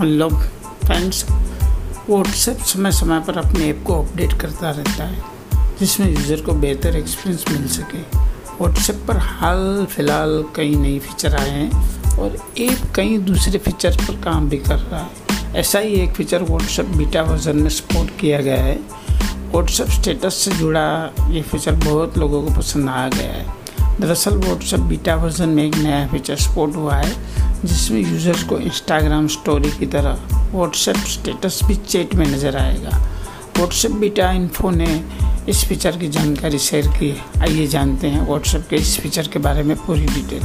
Hello friends WhatsApp समय समय पर अपने ऐप को अपडेट करता रहता है, जिसमें यूज़र को बेहतर एक्सपीरियंस मिल सके। व्हाट्सएप पर हाल फ़िलहाल कई नई फीचर आए हैं और एक कई दूसरे फीचर पर काम भी कर रहा है। ऐसा ही एक फीचर व्हाट्सएप बीटा वर्जन में सपोर्ट किया गया है। व्हाट्सएप स्टेटस से जुड़ा ये फीचर बहुत लोगों को पसंद आ गया है। दरअसल व्हाट्सएप बीटा वर्जन में एक नया फीचर सपोर्ट हुआ है, जिसमें यूज़र्स को इंस्टाग्राम स्टोरी की तरह व्हाट्सएप स्टेटस भी चैट में नज़र आएगा। व्हाट्सएप बीटा इन्फो ने इस फीचर की जानकारी शेयर की है। आइए जानते हैं व्हाट्सएप के इस फीचर के बारे में पूरी डिटेल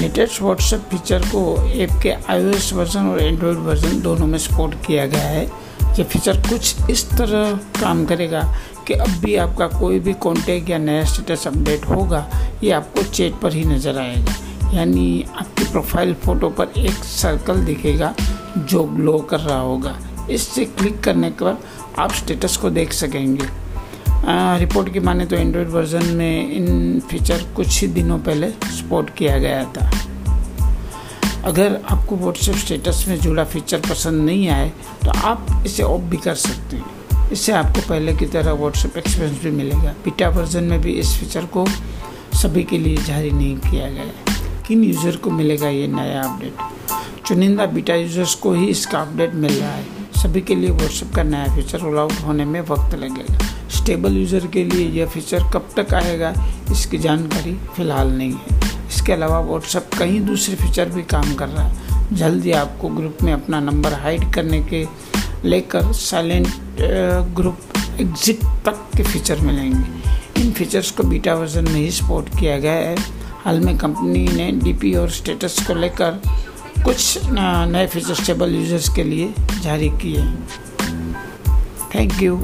लेटेस्ट व्हाट्सएप फीचर को ऐप के आईओएस वर्जन और एंड्रॉयड वर्जन दोनों में सपोर्ट किया गया है। ये फीचर कुछ इस तरह काम करेगा कि अब भी आपका कोई भी कॉन्टेक्ट या नया स्टेटस अपडेट होगा ये आपको चैट पर ही नज़र आएगा। यानी आपकी प्रोफ़ाइल फ़ोटो पर एक सर्कल दिखेगा जो ग्लो कर रहा होगा। इससे क्लिक करने के बाद आप स्टेटस को देख सकेंगे। आ, रिपोर्ट की माने तो एंड्रॉयड वर्जन में इन फीचर कुछ ही दिनों पहले सपोर्ट किया गया था। अगर आपको व्हाट्सएप स्टेटस में जुड़ा फीचर पसंद नहीं आए तो आप इसे ऑफ़ भी कर सकते हैं। इससे आपको पहले की तरह व्हाट्सएप एक्सपीरियंस भी मिलेगा। बीटा वर्जन में भी इस फीचर को सभी के लिए जारी नहीं किया गया है। किन यूज़र को मिलेगा ये नया अपडेट चुनिंदा बीटा यूज़र्स को ही इसका अपडेट मिल रहा है। सभी के लिए व्हाट्सएप का नया फीचर रोल आउट होने में वक्त लगेगा। स्टेबल यूज़र के लिए यह फीचर कब तक आएगा, इसकी जानकारी फ़िलहाल नहीं है। इसके अलावा व्हाट्सएप कई दूसरे फीचर भी काम कर रहा है। जल्दी आपको ग्रुप में अपना नंबर हाइड करने के लेकर साइलेंट ग्रुप एग्जिट तक के फीचर मिलेंगे। इन फीचर्स को बीटा वर्जन में ही सपोर्ट किया गया है। हाल में कंपनी ने डीपी और स्टेटस को लेकर कुछ नए फीचर स्टेबल यूज़र्स के लिए जारी किए हैं। Thank you